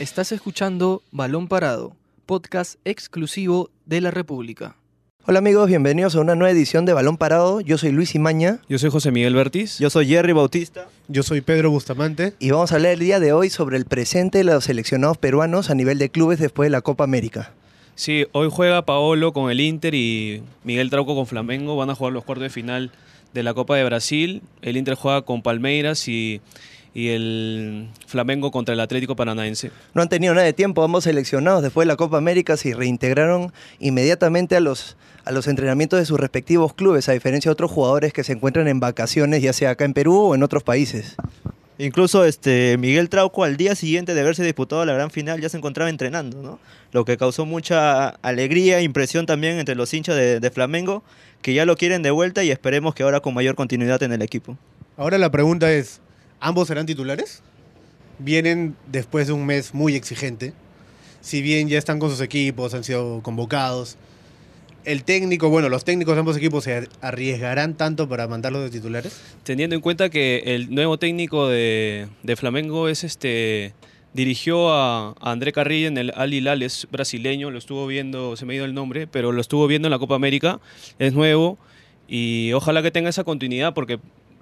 Estás escuchando Balón Parado, podcast exclusivo de la República. Hola amigos, bienvenidos a una nueva edición de Balón Parado. Yo soy Luis Imaña Yo soy José Miguel Bertiz. Yo soy Jerry Bautista. Yo soy Pedro Bustamante. y vamos a hablar el día de hoy sobre el presente de los seleccionados peruanos a nivel de clubes después de la Copa América. Sí, hoy juega Paolo con el Inter y Miguel Trauco con Flamengo. Van a jugar los cuartos de final de la Copa de Brasil. El Inter juega con Palmeiras y, y el Flamengo contra el Atlético Paranaense. No han tenido nada de tiempo, ambos seleccionados después de la Copa América se reintegraron inmediatamente a los, a los entrenamientos de sus respectivos clubes, a diferencia de otros jugadores que se encuentran en vacaciones, ya sea acá en Perú o en otros países. Incluso este Miguel Trauco al día siguiente de haberse disputado la gran final ya se encontraba entrenando, ¿no? Lo que causó mucha alegría e impresión también entre los hinchas de, de Flamengo, que ya lo quieren de vuelta y esperemos que ahora con mayor continuidad en el equipo. Ahora la pregunta es, ¿ambos serán titulares? Vienen después de un mes muy exigente. Si bien ya están con sus equipos, han sido convocados. El técnico, bueno, los técnicos de ambos equipos se arriesgarán tanto para mandarlos de titulares. Teniendo en cuenta que el nuevo técnico de, Flamengo es este dirigió a, a André Carrillo en el Al Hilal, es brasileño, lo estuvo viendo, se me ha ido el nombre, pero lo estuvo viendo en la Copa América, es nuevo y ojalá que tenga esa continuidad porque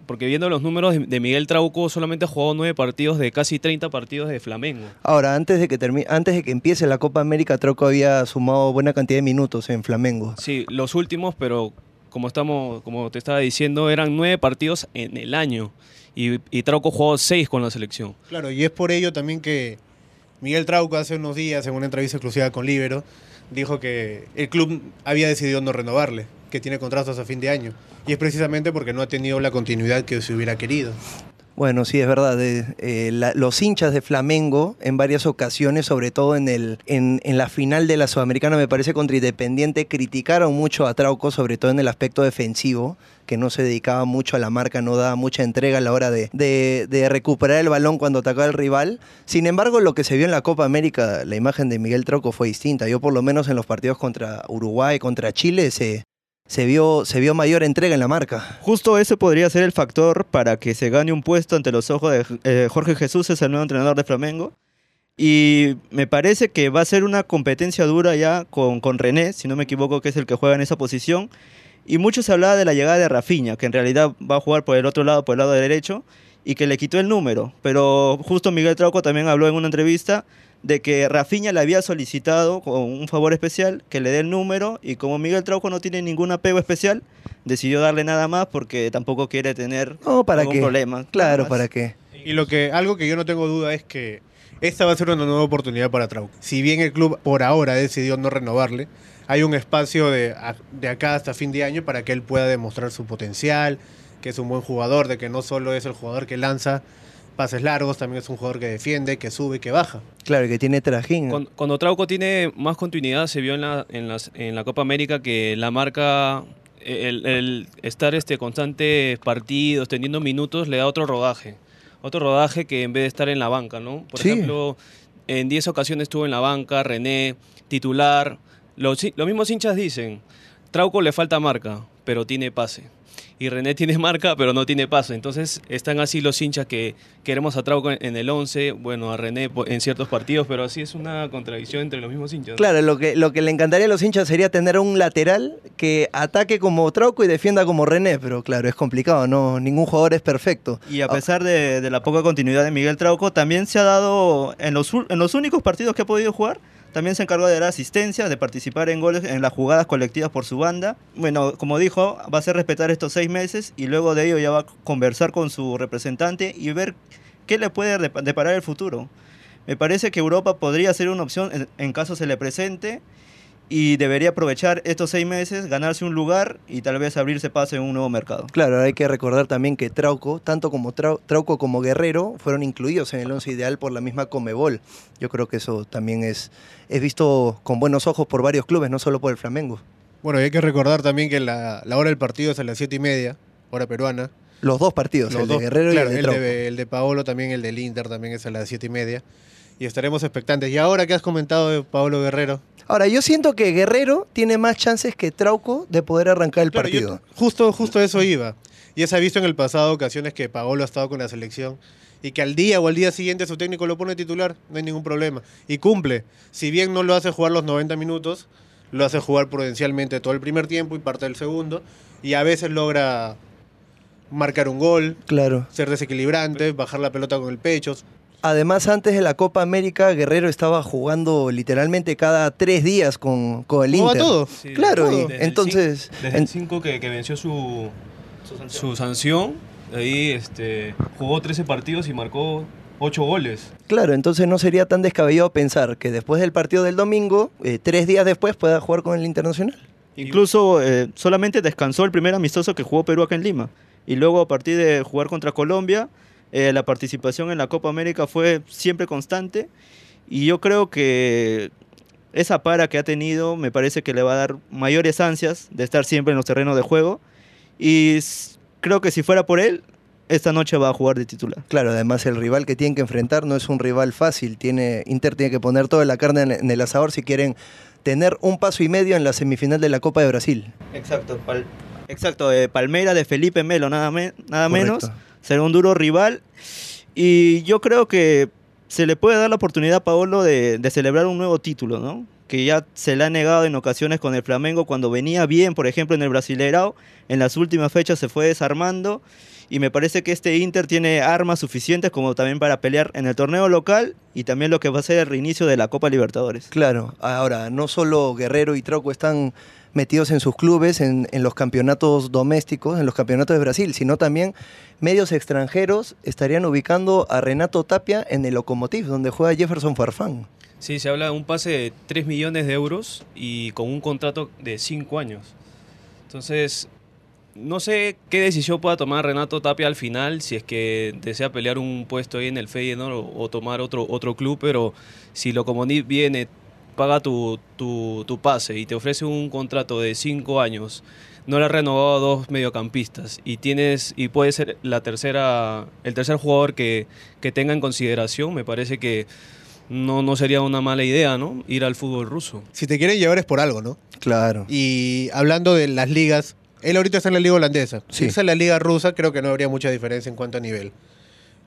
porque viendo los números de, de Miguel Trauco solamente ha jugado nueve partidos de casi 30 partidos de Flamengo. Ahora, antes de que, termi- antes de que empiece la Copa América, Troco había sumado buena cantidad de minutos en Flamengo. Sí, los últimos, pero como estamos, como te estaba diciendo, eran nueve partidos en el año. Y, y Trauco jugó seis con la selección. Claro, y es por ello también que Miguel Trauco hace unos días, en una entrevista exclusiva con Libero, dijo que el club había decidido no renovarle, que tiene contratos hasta fin de año. Y es precisamente porque no ha tenido la continuidad que se hubiera querido. Bueno, sí, es verdad. eh, los hinchas de Flamengo en varias ocasiones, sobre todo en, el, en, en la final de la Sudamericana, me parece contra Independiente, criticaron mucho a Trauco, sobre todo en el aspecto defensivo, que no se dedicaba mucho a la marca, no daba mucha entrega a la hora de, de- de recuperar el balón cuando atacaba al rival. Sin embargo, lo que se vio en la Copa América, la imagen de Miguel Trauco fue distinta. Yo por lo menos en los partidos contra Uruguay, contra Chile, se, se, vio, se vio mayor entrega en la marca. Justo ese podría ser el factor para que se gane un puesto ante los ojos de eh, Jorge Jesús, es el nuevo entrenador de Flamengo. Y me parece que va a ser una competencia dura ya con, con René, si no me equivoco, que es el que juega en esa posición. Y mucho se hablaba de la llegada de Rafinha, que en realidad va a jugar por el otro lado, por el lado derecho, y que le quitó el número. Pero justo Miguel Trauco también habló en una entrevista de que Rafinha le había solicitado con un favor especial que le dé el número y como Miguel Trauco no tiene ningún apego especial, decidió darle nada más porque tampoco quiere tener No, ¿para algún qué? problema. Claro, más. ¿para qué? Y lo que, algo que yo no tengo duda es que esta va a ser una nueva oportunidad para Trauco. Si bien el club por ahora decidió no renovarle, hay un espacio de, de acá hasta fin de año para que él pueda demostrar su potencial, que es un buen jugador, de que no solo es el jugador que lanza pases largos, también es un jugador que defiende, que sube y que baja. Claro, que tiene trajín. Cuando, cuando Trauco tiene más continuidad, se vio en la, en las, en la Copa América que la marca, el, el estar este, constantes partidos, teniendo minutos, le da otro rodaje. Otro rodaje que en vez de estar en la banca, ¿no? Por Sí. ejemplo, en 10 ocasiones estuvo en la banca, René, titular. Los, los mismos hinchas dicen, Trauco le falta marca, pero tiene pase. Y René tiene marca, pero no tiene pase. Entonces están así los hinchas que queremos a Trauco en, el 11, bueno, a René en ciertos partidos, pero así es una contradicción entre los mismos hinchas. ¿no? Claro, lo que, lo que le encantaría a los hinchas sería tener un lateral que ataque como Trauco y defienda como René, pero claro, es complicado, no, ningún jugador es perfecto. Y a pesar de, de la poca continuidad de Miguel Trauco, también se ha dado, en los, en los únicos partidos que ha podido jugar, también se encargó de dar asistencia, de participar en goles, en las jugadas colectivas por su banda. Bueno, como dijo, va a hacer respetar estos seis meses y luego de ello ya va a conversar con su representante y ver qué le puede dep- deparar el futuro. Me parece que Europa podría ser una opción en caso se le presente y debería aprovechar estos seis meses, ganarse un lugar y tal vez abrirse paso en un nuevo mercado. Claro, hay que recordar también que Trauco, tanto como Trau- Trauco como Guerrero, fueron incluidos en el once ideal por la misma Comebol. Yo creo que eso también es, es visto con buenos ojos por varios clubes, no solo por el Flamengo. Bueno, y hay que recordar también que la, la hora del partido es a las siete y media, hora peruana. Los dos partidos, Los el dos- de Guerrero claro, y el de el Trauco. de, el de Paolo también, el del Inter también es a las siete y media. Y estaremos expectantes. Y ahora que has comentado de Paolo Guerrero, Ahora, yo siento que Guerrero tiene más chances que Trauco de poder arrancar el Claro, partido. justo, justo eso iba. Ya se ha visto en el pasado ocasiones que Paolo ha estado con la selección y que al día o al día siguiente su técnico lo pone titular, no hay ningún problema. Y cumple. Si bien no lo hace jugar los 90 minutos, lo hace jugar prudencialmente todo el primer tiempo y parte del segundo. Y a veces logra marcar un gol, Claro. ser desequilibrante, bajar la pelota con el pecho. Además, antes de la Copa América, Guerrero estaba jugando literalmente cada tres días con, con el Inter. todo. Sí, Claro, y desde el entonces- cin- Desde en- el 5 que, que venció su, su sanción, ahí este, jugó 13 partidos y marcó 8 goles. Claro, entonces no sería tan descabellado pensar que después del partido del domingo, eh, tres días después pueda jugar con el Internacional. Incluso eh, solamente descansó el primer amistoso que jugó Perú acá en Lima. Y luego a partir de jugar contra Colombia, eh, la participación en la Copa América fue siempre constante. Y yo creo que esa para que ha tenido me parece que le va a dar mayores ansias de estar siempre en los terrenos de juego. Y creo que si fuera por él, esta noche va a jugar de titular. Claro, además el rival que tienen que enfrentar no es un rival fácil. Tiene, Inter tiene que poner toda la carne en, el asador si quieren tener un paso y medio en la semifinal de la Copa de Brasil. Exacto, exacto eh, Palmera de Felipe Melo, nada, me- nada Correcto. menos. Será un duro rival. Y yo creo que se le puede dar la oportunidad a Paolo de, celebrar un nuevo título, ¿no? Que ya se le ha negado en ocasiones con el Flamengo cuando venía bien, por ejemplo, en el Brasileirao. En las últimas fechas se fue desarmando. Y me parece que este Inter tiene armas suficientes como también para pelear en el torneo local y también lo que va a ser el reinicio de la Copa Libertadores. Claro, ahora no solo Guerrero y Trauco están metidos en sus clubes, en, los campeonatos domésticos, en los campeonatos de Brasil, sino también medios extranjeros estarían ubicando a Renato Tapia en el Lokomotiv, donde juega Jefferson Farfán. Sí, se habla de un pase de 3 millones de euros y con un contrato de 5 años. Entonces, no sé qué decisión pueda tomar Renato Tapia al final, si es que desea pelear un puesto ahí en el Feyenoord o, o tomar otro, otro club, pero si Lokomotiv viene, paga tu, tu, tu pase y te ofrece un contrato de 5 años, no le ha renovado a dos mediocampistas y tienes y puede ser la tercera el tercer jugador que, que tenga en consideración, me parece que no, no sería una mala idea, ¿no? Ir al fútbol ruso. Si te quieren llevar es por algo, ¿no? Claro. Y hablando de las ligas, él ahorita está en la liga holandesa. Sí. Si está en la liga rusa, creo que no habría mucha diferencia en cuanto a nivel.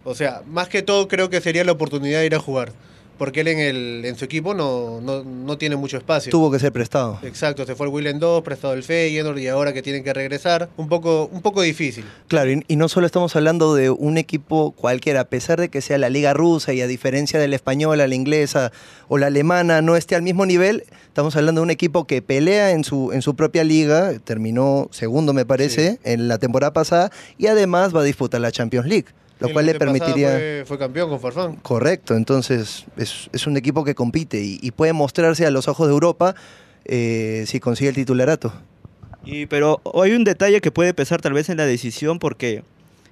O sea, más que todo creo que sería la oportunidad de ir a jugar. Porque él en, el, en su equipo no, no, no tiene mucho espacio. Tuvo que ser prestado. Exacto, se fue el Willem 2, prestado el Feyenoord y ahora que tienen que regresar, un poco, un poco difícil. Claro, y, y no solo estamos hablando de un equipo cualquiera, a pesar de que sea la liga rusa y a diferencia de la española, la inglesa o la alemana no esté al mismo nivel, estamos hablando de un equipo que pelea en su, en su propia liga, terminó segundo me parece en la temporada pasada y además va a disputar la Champions League, lo cual le permitiría... Fue, fue campeón con Farfán. Correcto, entonces es, es un equipo que compite y, y puede mostrarse a los ojos de Europa eh, si consigue el titularato. Y, pero hay un detalle que puede pesar tal vez en la decisión porque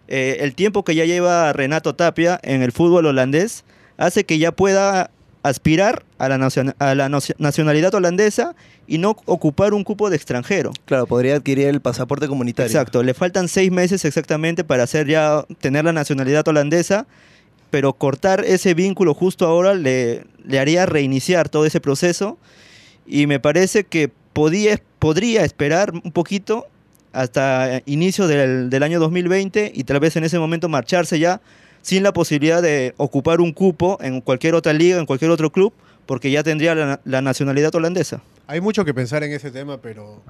eh, el tiempo que ya lleva Renato Tapia en el fútbol holandés hace que ya pueda aspirar a la, nacion- a la nacio- nacionalidad holandesa y no ocupar un cupo de extranjero. Claro, podría adquirir el pasaporte comunitario. Exacto, le faltan seis meses exactamente para hacer ya tener la nacionalidad holandesa, pero cortar ese vínculo justo ahora le, le haría reiniciar todo ese proceso y me parece que podía, podría esperar un poquito hasta inicio del, del año 2020 y tal vez en ese momento marcharse ya sin la posibilidad de ocupar un cupo en cualquier otra liga, en cualquier otro club, porque ya tendría la, la nacionalidad holandesa. Hay mucho que pensar en ese tema, pero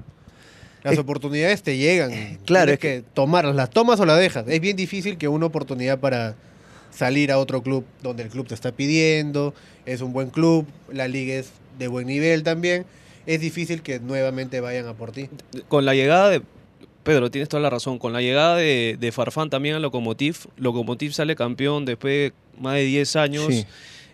las Es- oportunidades te llegan. claro, Tienes es que tomarlas. ¿Las tomas o las dejas? Es bien difícil que una oportunidad para salir a otro club donde el club te está pidiendo, es un buen club, la liga es de buen nivel también. Es difícil que nuevamente vayan a por ti. Con la llegada de. Pedro, tienes toda la razón. Con la llegada de, de Farfán también al Lokomotiv, Lokomotiv sale campeón después de más de 10 años. Sí.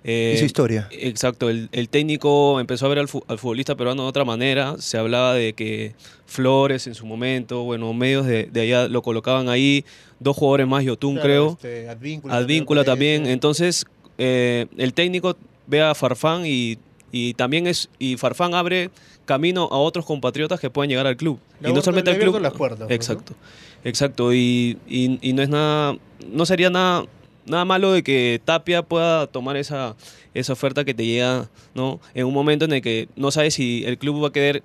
Eh, Hizo historia. Exacto, el, el técnico empezó a ver al, fu- al futbolista peruano de otra manera. Se hablaba de que Flores en su momento, bueno, medios de, de allá lo colocaban ahí, dos jugadores más, Yotun Claro, creo, este, Advíncula, Advíncula también. Entonces, eh, el técnico ve a Farfán y, y también es y Farfán abre camino a otros compatriotas que pueden llegar al club. Le y no solamente al club. las puertas, ¿no? Exacto, exacto. Y, y- y no es nada, no sería nada, nada malo de que Tapia pueda tomar esa, esa oferta que te llega, ¿no? En un momento en el que no sabes si el club va a querer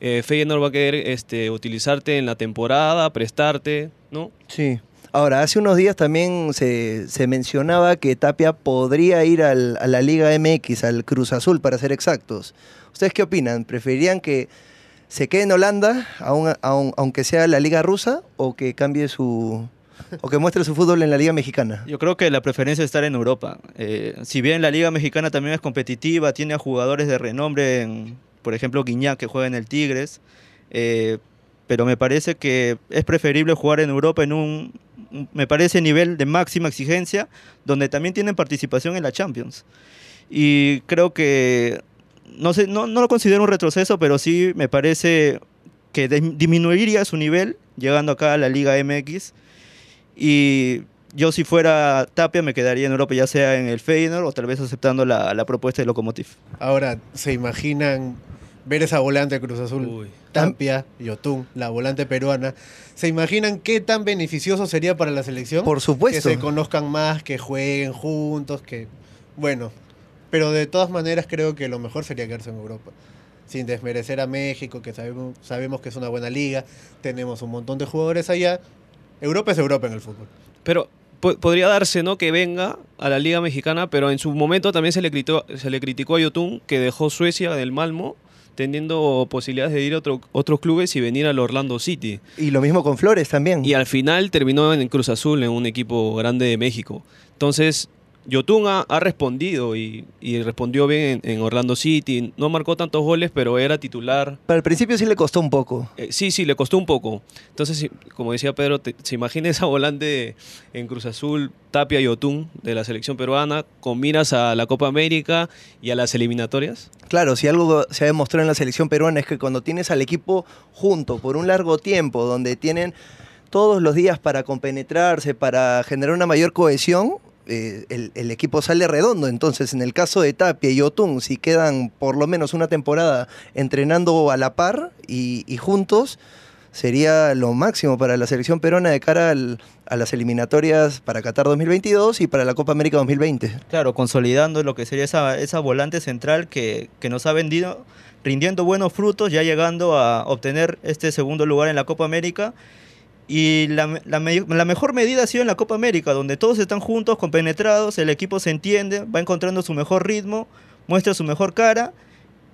eh, Feyenoord va a querer este, utilizarte en la temporada, prestarte, ¿no? Sí. Ahora, hace unos días también se, se mencionaba que Tapia podría ir al- a la Liga MX, al Cruz Azul, para ser exactos. ¿Ustedes qué opinan? ¿Preferirían que se quede en Holanda, aun- aun- aunque sea la Liga Rusa, o que cambie su... o que muestre su fútbol en la Liga Mexicana? Yo creo que la preferencia es estar en Europa. Eh, si bien la Liga Mexicana también es competitiva, tiene a jugadores de renombre, en, por ejemplo Guiñac que juega en el Tigres, eh, pero me parece que es preferible jugar en Europa en un- me parece, nivel de máxima exigencia, donde también tienen participación en la Champions. Y creo que, no, no, no lo considero un retroceso, pero sí me parece que disminuiría su nivel llegando acá a la Liga MX. Y yo si fuera Tapia me quedaría en Europa, ya sea en el Feyenoord o tal vez aceptando la, la propuesta de Lokomotiv. Ahora, ¿se imaginan ver esa volante de Cruz Azul? Uy. Tapia, Yotun, la volante peruana. ¿Se imaginan qué tan beneficioso sería para la selección? Por supuesto. Que se conozcan más, que jueguen juntos, que... Bueno, pero de todas maneras creo que lo mejor sería quedarse en Europa. Sin desmerecer a México, que sabemos, sabemos que es una buena liga, tenemos un montón de jugadores allá. Europa es Europa en el fútbol. Pero po- podría darse, ¿no? Que venga a la Liga Mexicana, pero en su momento también se le, criticó, se le criticó a Yotun que dejó Suecia del Malmo, teniendo posibilidades de ir a otro- otros clubes y venir al Orlando City. Y lo mismo con Flores también. Y al final terminó en Cruz Azul, en un equipo grande de México. Entonces, Yotun ha, ha respondido y, y respondió bien en, en Orlando City. No marcó tantos goles, pero era titular. Para el principio sí le costó un poco. Eh, sí, sí, le costó un poco. Entonces, como decía Pedro, te- se imagina esa volante en Cruz Azul, Tapia y Otún de la selección peruana, con miras a la Copa América y a las eliminatorias. Claro, si algo se ha demostrado en la selección peruana es que cuando tienes al equipo junto por un largo tiempo, donde tienen todos los días para compenetrarse, para generar una mayor cohesión, eh, el, equipo sale redondo. Entonces, en el caso de Tapia y Otún, si quedan por lo menos una temporada entrenando a la par y, y juntos, sería lo máximo para la selección peruana de cara al- a las eliminatorias para Qatar 2022 y para la Copa América 2020. Claro, consolidando lo que sería esa, esa volante central que, que nos ha vendido, rindiendo buenos frutos, ya llegando a obtener este segundo lugar en la Copa América. Y la, la mejor medida ha sido en la Copa América, donde todos están juntos, compenetrados, el equipo se entiende, va encontrando su mejor ritmo, muestra su mejor cara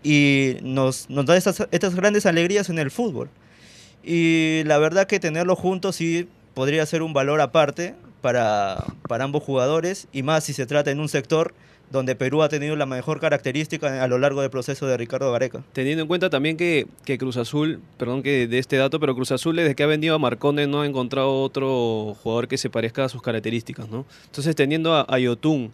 y nos, nos da estas, estas grandes alegrías en el fútbol. Y la verdad que tenerlos juntos sí podría ser un valor aparte para, para ambos jugadores y más si se trata en un sector donde Perú ha tenido la mejor característica a lo largo del proceso de Ricardo Gareca. Teniendo en cuenta también que, Cruz Azul, perdón que de este dato, pero Cruz Azul desde que ha vendido a Marcone no ha encontrado otro jugador que se parezca a sus características, ¿no? Entonces teniendo a, a Yotun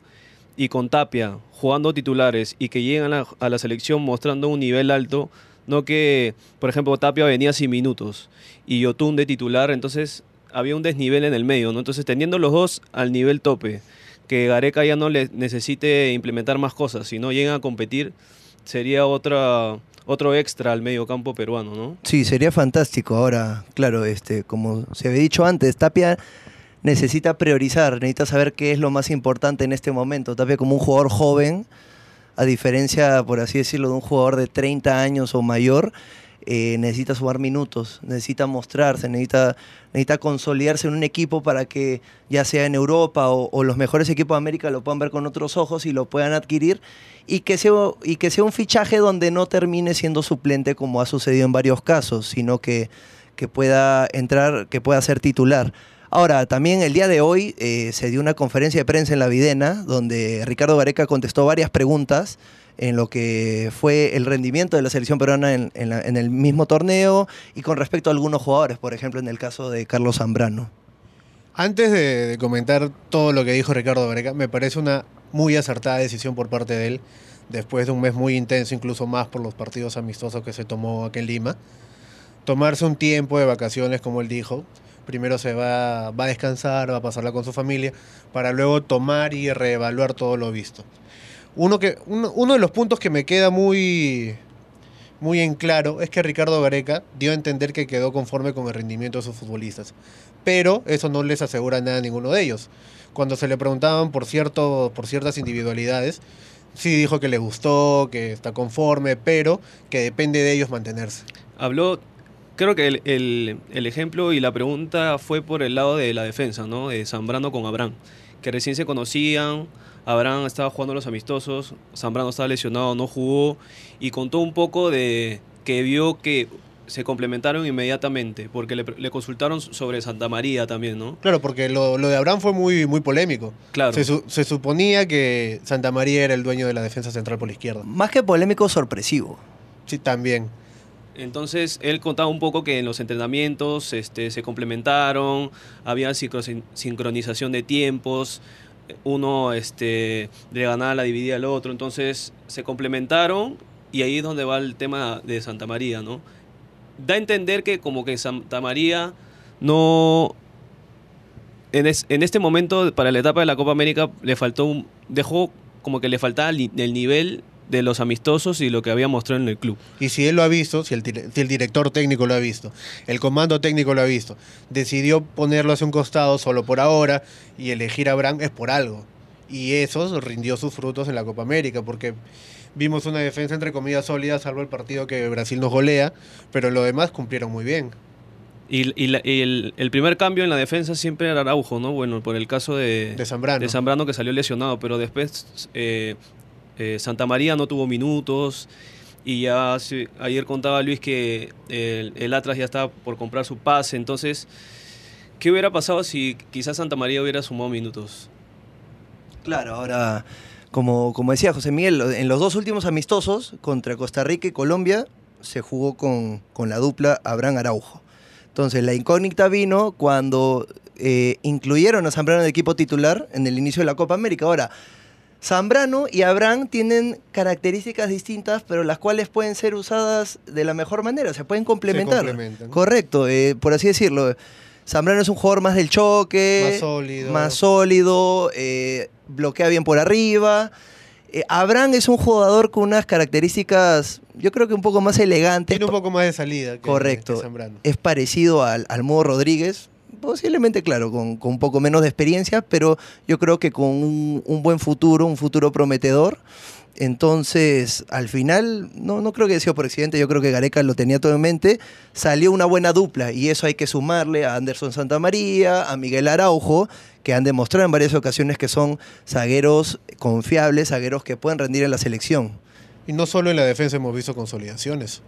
y con Tapia jugando titulares y que llegan a la, a la selección mostrando un nivel alto, no que, por ejemplo, Tapia venía sin minutos y Yotun de titular, entonces había un desnivel en el medio, ¿no? Entonces teniendo los dos al nivel tope, que Gareca ya no le necesite implementar más cosas, si no llegan a competir, sería otra, otro extra al medio campo peruano, ¿no? Sí, sería fantástico. Ahora, claro, este, como se había dicho antes, Tapia necesita priorizar, necesita saber qué es lo más importante en este momento. Tapia como un jugador joven, a diferencia, por así decirlo, de un jugador de 30 años o mayor, eh, necesita sumar minutos, necesita mostrarse, necesita, necesita consolidarse en un equipo para que ya sea en Europa o, los mejores equipos de América lo puedan ver con otros ojos y lo puedan adquirir y que, sea, y que sea un fichaje donde no termine siendo suplente como ha sucedido en varios casos, sino que, que pueda entrar, que pueda ser titular. Ahora, también el día de hoy eh, se dio una conferencia de prensa en la Videna, donde Ricardo Gareca contestó varias preguntas en lo que fue el rendimiento de la selección peruana en, el mismo torneo y con respecto a algunos jugadores, por ejemplo, en el caso de Carlos Zambrano. Antes de, de comentar todo lo que dijo Ricardo Gareca, me parece una muy acertada decisión por parte de él, después de un mes muy intenso, incluso más por los partidos amistosos que se tomó aquí en Lima. Tomarse un tiempo de vacaciones, como él dijo. Primero se va, va a descansar, va a pasarla con su familia, para luego tomar y reevaluar todo lo visto. Uno, que, uno, uno de los puntos que me queda muy, muy en claro es que Ricardo Gareca dio a entender que quedó conforme con el rendimiento de sus futbolistas. Pero eso no les asegura nada a ninguno de ellos. Cuando se le preguntaban por, cierto, por ciertas individualidades, sí dijo que le gustó, que está conforme, pero que depende de ellos mantenerse. habló, creo que el, el- el ejemplo y la pregunta fue por el lado de la defensa, ¿no? De Zambrano con Abraham, que recién se conocían, Abraham estaba jugando los amistosos, Zambrano estaba lesionado, no jugó, y contó un poco de que vio que se complementaron inmediatamente, porque le, le consultaron sobre Santa María también, ¿no? Claro, porque lo, lo de Abraham fue muy, muy polémico. Claro. Se, su- se suponía que Santa María era el dueño de la defensa central por la izquierda. Más que polémico, sorpresivo. Sí, también. Entonces él contaba un poco que en los entrenamientos este, se complementaron, había sincro- sincronización de tiempos, uno este, le ganaba la dividida al otro, entonces se complementaron y ahí es donde va el tema de Santa María, ¿no? Da a entender que como que Santa María no... En, es- en este momento, para la etapa de la Copa América, le faltó un... dejó como que le faltaba el nivel de los amistosos y lo que había mostrado en el club. Y si él lo ha visto, si el, dire- si el director técnico lo ha visto, el comando técnico lo ha visto, decidió ponerlo hacia un costado solo por ahora y elegir a Abraham es por algo. Y eso rindió sus frutos en la Copa América, porque vimos una defensa entre comillas sólida, salvo el partido que Brasil nos golea, pero lo demás cumplieron muy bien. Y, y la- y el, el primer cambio en la defensa siempre era Araujo, ¿no? Bueno, por el caso de, De Zambrano. de Zambrano que salió lesionado, pero después eh, eh, Santa María no tuvo minutos y ya ayer contaba Luis que el, Atlas ya estaba por comprar su pase, entonces, ¿qué hubiera pasado si quizás Santa María hubiera sumado minutos? Claro, ahora, como, como decía José Miguel, en los dos últimos amistosos, contra Costa Rica y Colombia, se jugó con, con la dupla Abraham Araujo. Entonces, la incógnita vino cuando eh, incluyeron a Zambrano el equipo titular en el inicio de la Copa América. Ahora, Zambrano y Abraham tienen características distintas, pero las cuales pueden ser usadas de la mejor manera, se pueden complementar. complementan. Correcto, eh, por así decirlo. Zambrano es un jugador más del choque, Más sólido. más sólido, eh, bloquea bien por arriba. Eh, Abraham es un jugador con unas características, yo creo que un poco más elegantes. Tiene un poco más de salida que, Correcto. que Zambrano. Es parecido al, al modo Rodríguez, posiblemente, claro, con, con un poco menos de experiencia, pero yo creo que con un, buen futuro, un futuro prometedor. Entonces, al final, no, no creo que haya sido por accidente, yo creo que Gareca lo tenía todo en mente. Salió una buena dupla y eso hay que sumarle a Anderson Santamaría, a Miguel Araujo, que han demostrado en varias ocasiones que son zagueros confiables, zagueros que pueden rendir en la selección. Y no solo en la defensa hemos visto consolidaciones.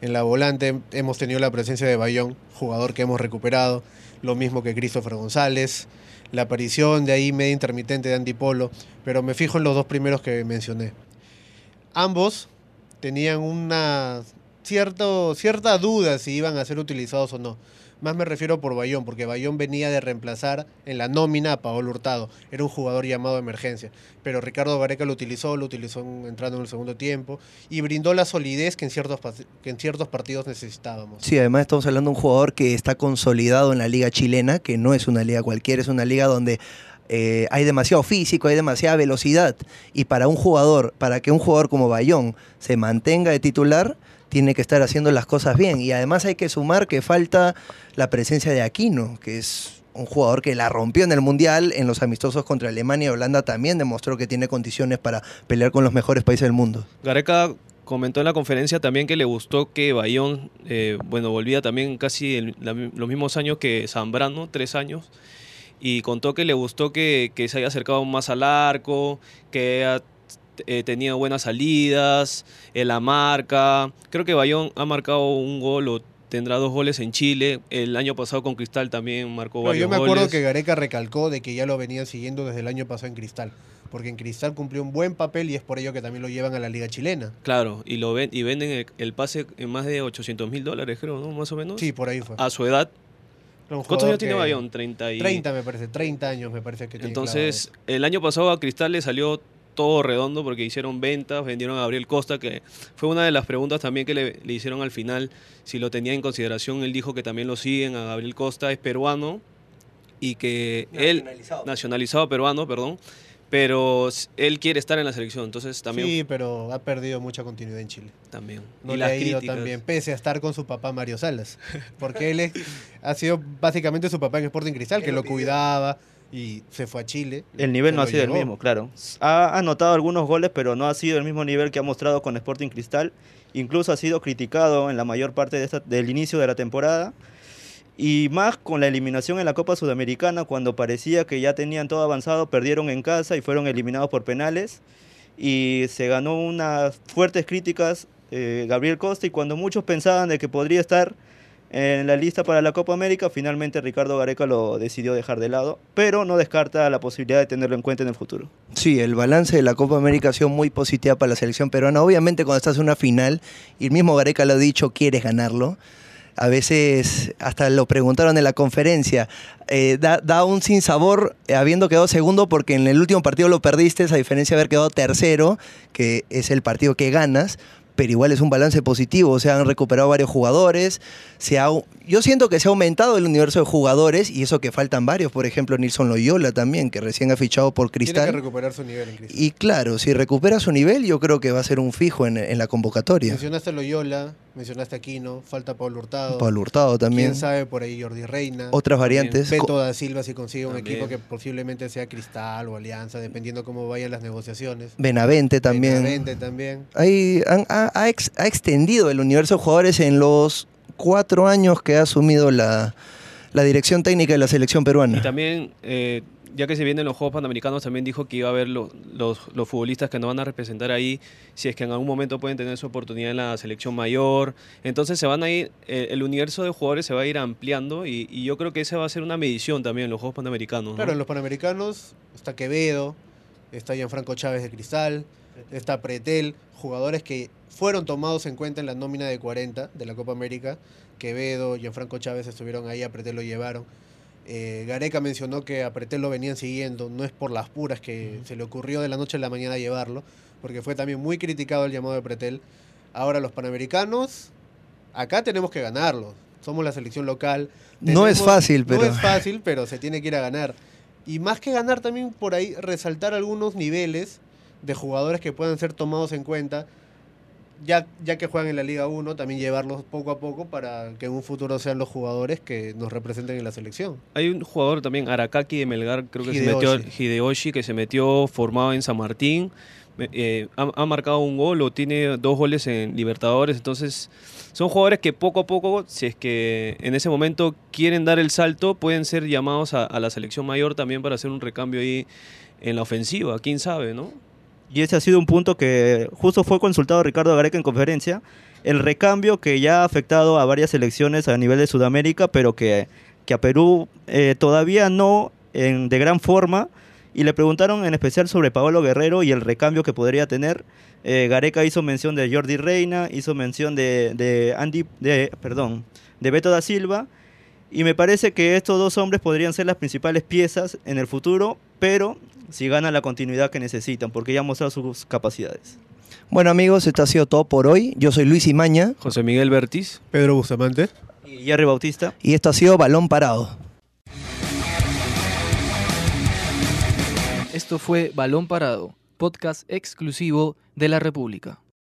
En la volante hemos tenido la presencia de Bayón, jugador que hemos recuperado, lo mismo que Christopher González, la aparición de ahí media intermitente de Andy Polo, pero me fijo en los dos primeros que mencioné. Ambos tenían una cierto, cierta duda si iban a ser utilizados o no. Más me refiero por Bayón, porque Bayón venía de reemplazar en la nómina a Paolo Hurtado. Era un jugador llamado emergencia. Pero Ricardo Gareca lo utilizó, lo utilizó en- entrando en el segundo tiempo y brindó la solidez que en ciertos, que en ciertos partidos necesitábamos. Sí, además estamos hablando de un jugador que está consolidado en la liga chilena, que no es una liga cualquiera, es una liga donde eh, hay demasiado físico, hay demasiada velocidad. Y para un jugador, para que un jugador como Bayón se mantenga de titular, tiene que estar haciendo las cosas bien. Y además hay que sumar que falta la presencia de Aquino, que es un jugador que la rompió en el Mundial, en los amistosos contra Alemania y Holanda también demostró que tiene condiciones para pelear con los mejores países del mundo. Gareca comentó en la conferencia también que le gustó que Bayón, eh, bueno, volvía también casi los mismos años que Zambrano, tres años, y contó que le gustó que, que se haya acercado más al arco, que eh, tenido buenas salidas, en la marca. Creo que Bayón ha marcado un gol o tendrá dos goles en Chile. El año pasado con Cristal también marcó varios yo me acuerdo goles. que Gareca recalcó de que ya lo venían siguiendo desde el año pasado en Cristal. Porque en Cristal cumplió un buen papel y es por ello que también lo llevan a la Liga Chilena. Claro, y lo ven y venden el, el pase en más de 800 mil dólares, creo, ¿no? Más o menos. Sí, por ahí fue. A su edad. ¿Cuántos años tiene Bayón? 30 y... 30 me parece, 30 años me parece que tiene Entonces, el año pasado a Cristal le salió todo redondo porque hicieron ventas, vendieron a Gabriel Costa, que fue una de las preguntas también que le, le hicieron al final, si lo tenía en consideración. Él dijo que también lo siguen a Gabriel Costa, es peruano y que él, nacionalizado peruano, perdón, pero él quiere estar en la selección, entonces también. Sí, pero ha perdido mucha continuidad en Chile. también. No y le las ha ido críticas. tan bien, pese a estar con su papá Mario Salas. Porque él es- ha sido básicamente su papá en Sporting Cristal, que lo lo pidió. Y se fue a Chile. El nivel no ha sido el mismo, claro. Ha anotado algunos goles, pero no ha sido el mismo nivel que ha mostrado con Sporting Cristal. Incluso ha sido criticado en la mayor parte de esta- del inicio de la temporada. Y más con la eliminación en la Copa Sudamericana, cuando parecía que ya tenían todo avanzado, perdieron en casa y fueron eliminados por penales. Y se ganó unas fuertes críticas eh, Gabriel Costa. Y cuando muchos pensaban de que podría estar en la lista para la Copa América, finalmente Ricardo Gareca lo decidió dejar de lado, pero no descarta la posibilidad de tenerlo en cuenta en el futuro. Sí, el balance de la Copa América ha sido muy positiva para la selección peruana. Obviamente cuando estás en una final, y el mismo Gareca lo ha dicho, quieres ganarlo. A veces hasta lo preguntaron en la conferencia. eh, da, un sinsabor eh, habiendo quedado segundo porque en el último partido lo perdiste, a diferencia de haber quedado tercero, que es el partido que ganas. Pero igual es un balance positivo, se han recuperado varios jugadores, se ha, yo siento que se ha aumentado el universo de jugadores y eso que faltan varios, por ejemplo Nilson Loyola también, que recién ha fichado por Cristal. Tiene que recuperar su nivel en Cristal. Y claro, si recupera su nivel, yo creo que va a ser un fijo en, en la convocatoria. Mencionaste a Loyola, mencionaste a Aquino, falta Pablo Hurtado. Pablo Hurtado también. Quién sabe por ahí Jordi Reina. Otras variantes. Beto da Silva si consigue un También. equipo que posiblemente sea Cristal o Alianza, dependiendo cómo vayan las negociaciones. Benavente también. Benavente también. Ahí han- ha, ha ex- ha extendido el universo de jugadores en los cuatro años que ha asumido la, la dirección técnica de la selección peruana. Y también, eh, ya que se vienen los Juegos Panamericanos, también dijo que iba a haber lo- los, los futbolistas que nos van a representar ahí, si es que en algún momento pueden tener su oportunidad en la selección mayor. Entonces se van a ir, eh, el universo de jugadores se va a ir ampliando y, y yo creo que esa va a ser una medición también en los Juegos Panamericanos. ¿no? Claro, en los Panamericanos está Quevedo, está Gianfranco Chávez de Cristal, está Pretel, jugadores que fueron tomados en cuenta en la nómina de 40 de la Copa América. Quevedo, Gianfranco Chávez estuvieron ahí, a Pretel lo llevaron. Eh, Gareca mencionó que a Pretel lo venían siguiendo, no es por las puras que se le ocurrió de la noche a la mañana llevarlo, porque fue también muy criticado el llamado de Pretel. Ahora los Panamericanos, acá tenemos que ganarlos. Somos la selección local. No es fácil, pero- No es fácil, pero se tiene que ir a ganar. Y más que ganar, también por ahí resaltar algunos niveles de jugadores que puedan ser tomados en cuenta, ya, ya que juegan en la Liga 1, también llevarlos poco a poco para que en un futuro sean los jugadores que nos representen en la selección. Hay un jugador también, Arakaki de Melgar, creo que se metió, Hideyoshi, que se metió formado en San Martín. Eh, ha, ha marcado un gol o tiene dos goles en Libertadores. Entonces, son jugadores que poco a poco, si es que en ese momento quieren dar el salto, pueden ser llamados a, a la selección mayor también para hacer un recambio ahí en la ofensiva. Quién sabe, ¿no? Y ese ha sido un punto que justo fue consultado Ricardo Gareca en conferencia. El recambio que ya ha afectado a varias selecciones a nivel de Sudamérica, pero que, que a Perú eh, todavía no en, de gran forma. Y le preguntaron en especial sobre Paolo Guerrero y el recambio que podría tener. Eh, Gareca hizo mención de Jordi Reina, hizo mención de, de Andy, de, perdón, de Beto da Silva. Y me parece que estos dos hombres podrían ser las principales piezas en el futuro, pero si ganan la continuidad que necesitan, porque ya han mostrado sus capacidades. Bueno amigos, esto ha sido todo por hoy. Yo soy Luis Imaña José Miguel Bertis. Pedro Bustamante. Y Jerry Bautista. y esto ha sido Balón Parado. Esto fue Balón Parado, podcast exclusivo de la República.